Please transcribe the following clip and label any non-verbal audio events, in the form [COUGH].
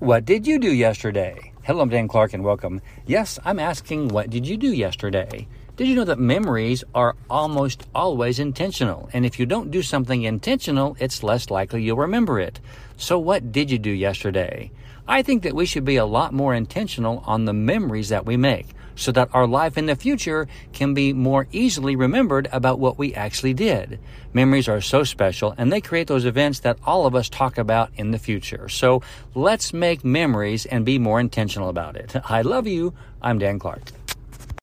What did you do yesterday? Hello, I'm Dan Clark and welcome. Yes, I'm asking, what did you do yesterday? Did you know that memories are almost always intentional? And if you don't do something intentional, it's less likely you'll remember it. So, what did you do yesterday? I think that we should be a lot more intentional on the memories that we make so that our life in the future can be more easily remembered about what we actually did. Memories are so special and they create those events that all of us talk about in the future. So let's make memories and be more intentional about it. [LAUGHS] I love you. I'm Dan Clark.